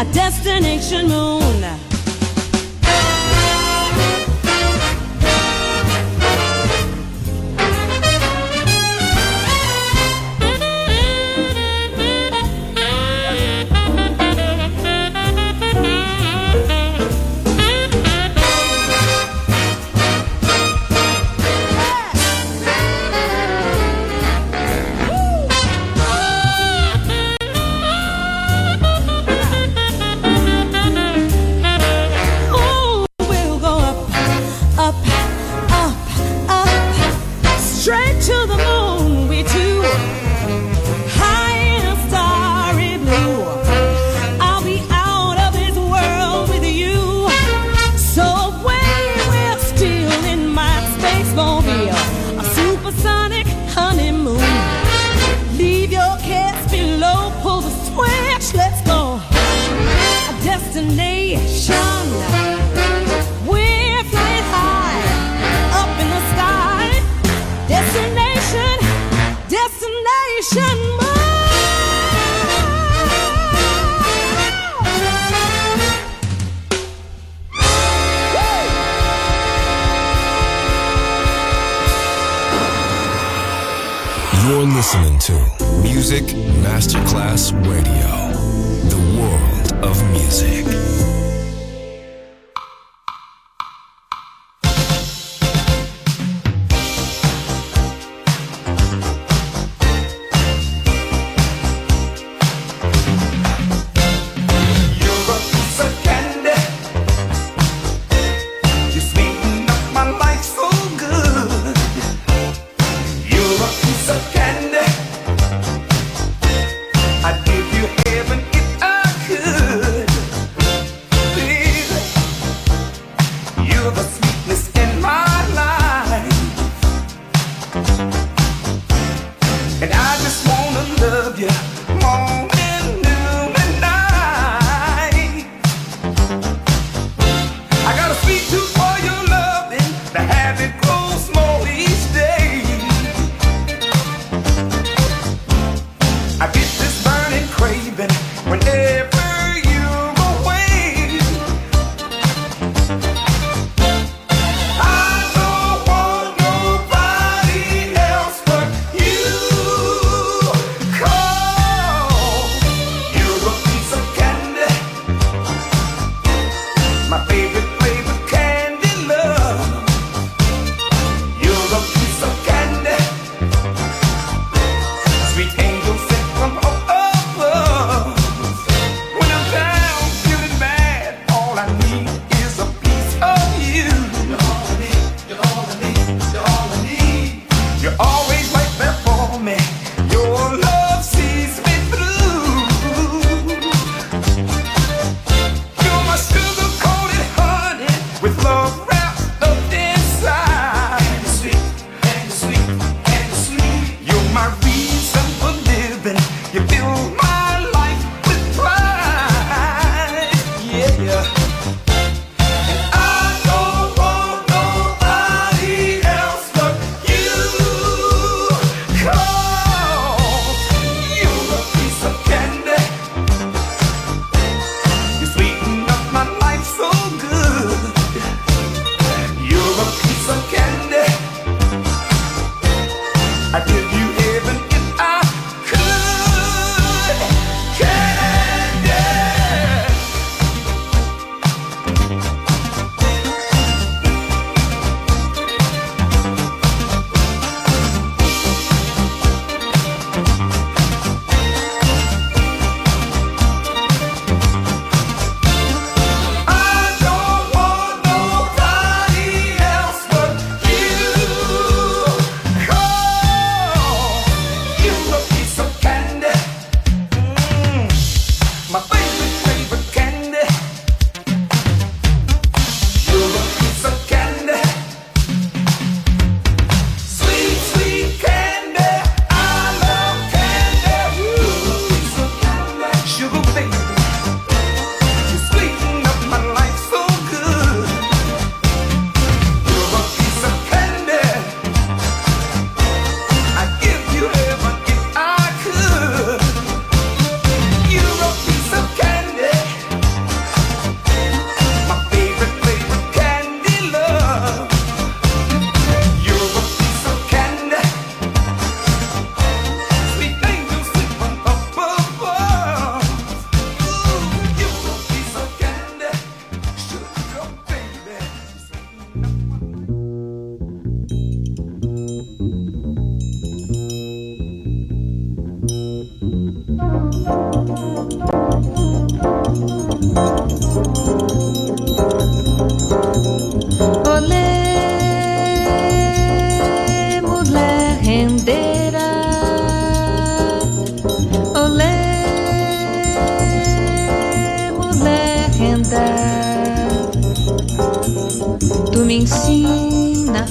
A destination moon.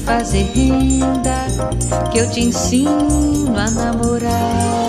Fazer renda, que eu te ensino a namorar.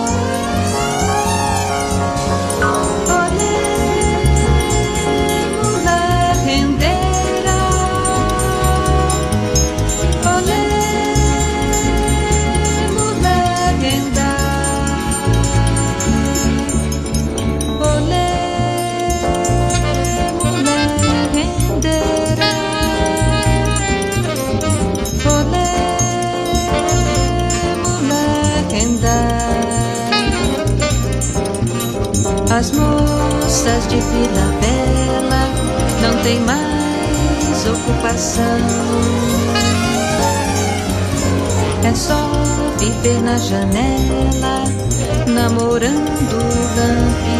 As moças de Vila Bela não tem mais ocupação. É só viver na janela, namorando o lampião.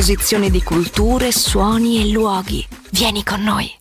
Sovrapposizione di culture, suoni e luoghi. Vieni con noi.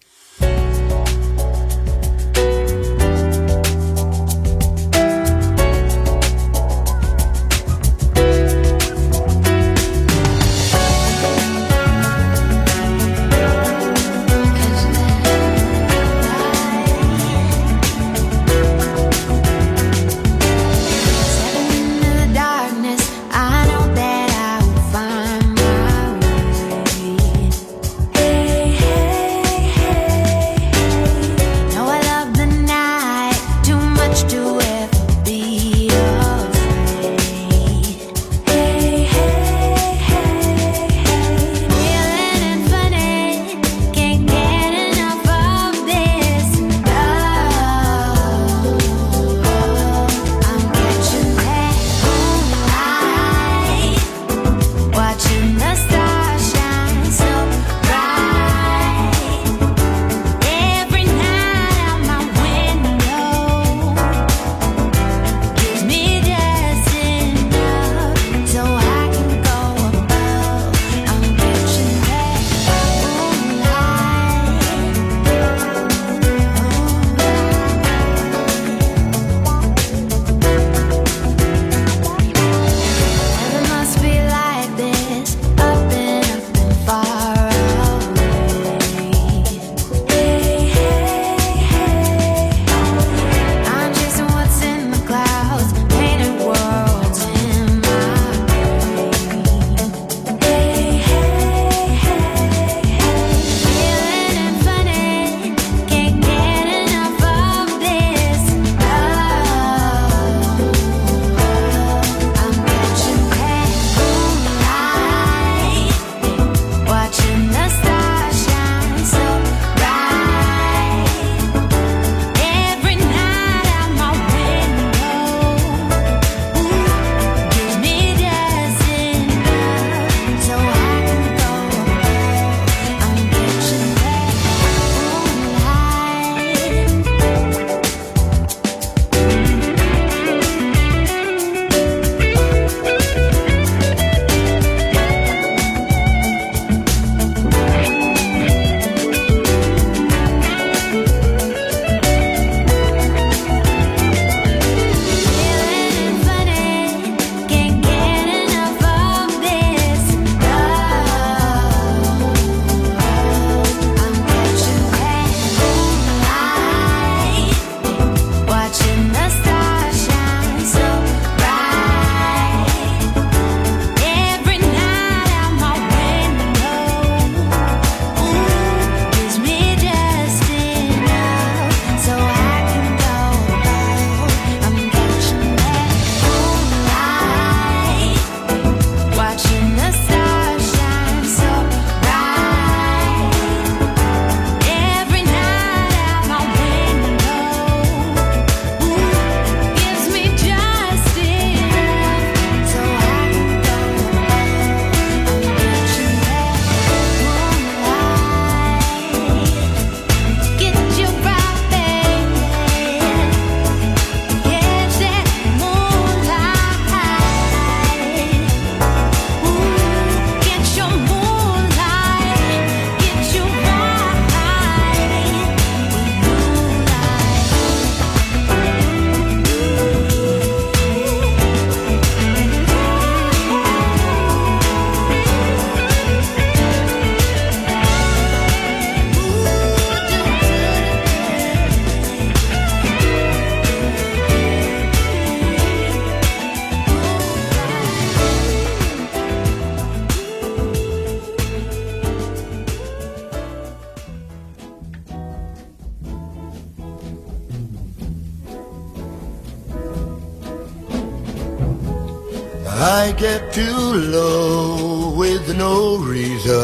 Too low with no reason.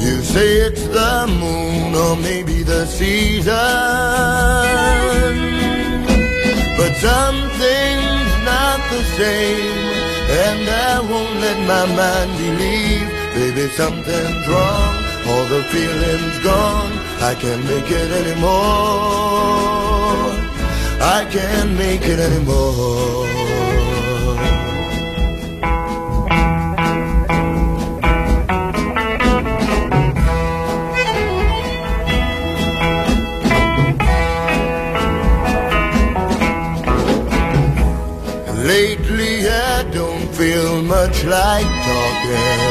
You say it's the moon or maybe the season. But something's not the same, and I won't let my mind believe. Baby, something's wrong, all the feeling's gone. I can't make it anymore. I can't make it anymore. Lately I don't feel much like talking.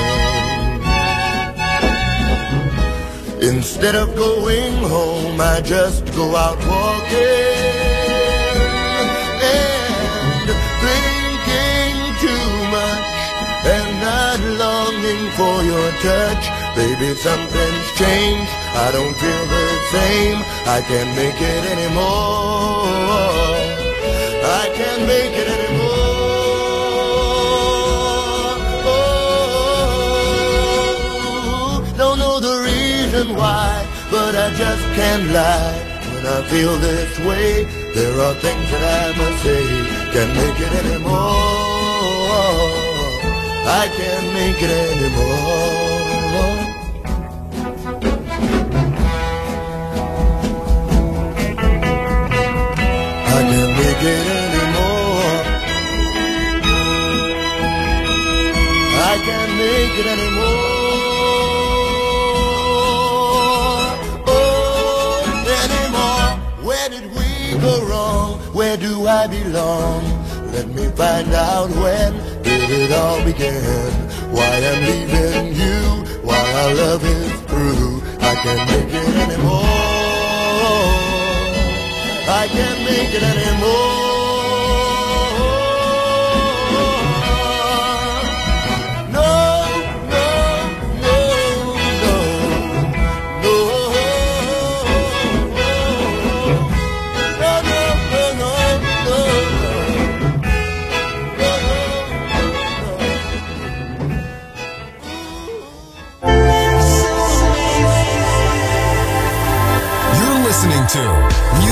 Instead of going home, I just go out walking for your touch. Baby, something's changed. I don't feel the same. I can't make it anymore. I can't make it anymore. Oh, don't know the reason why, but I just can't lie. When I feel this way, there are things that I must say. Can't make it anymore. I can't make it anymore. I can't make it anymore. I can't make it anymore. Oh, anymore. Where did we go wrong? Where do I belong? Let me find out when it all begin. Why I'm leaving you, why our love is through. I can't make it anymore. I can't make it anymore.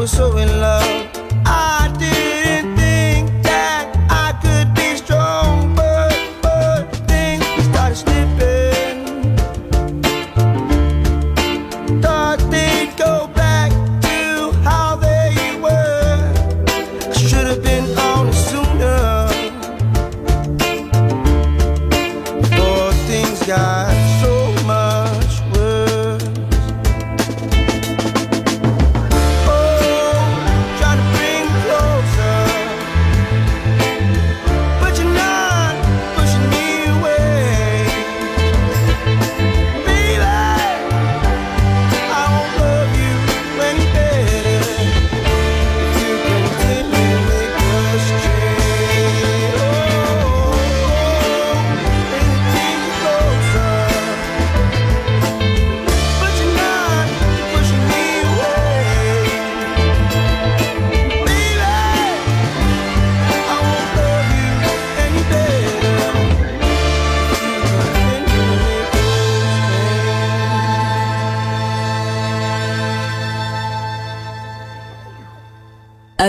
was so in love.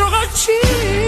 Oh,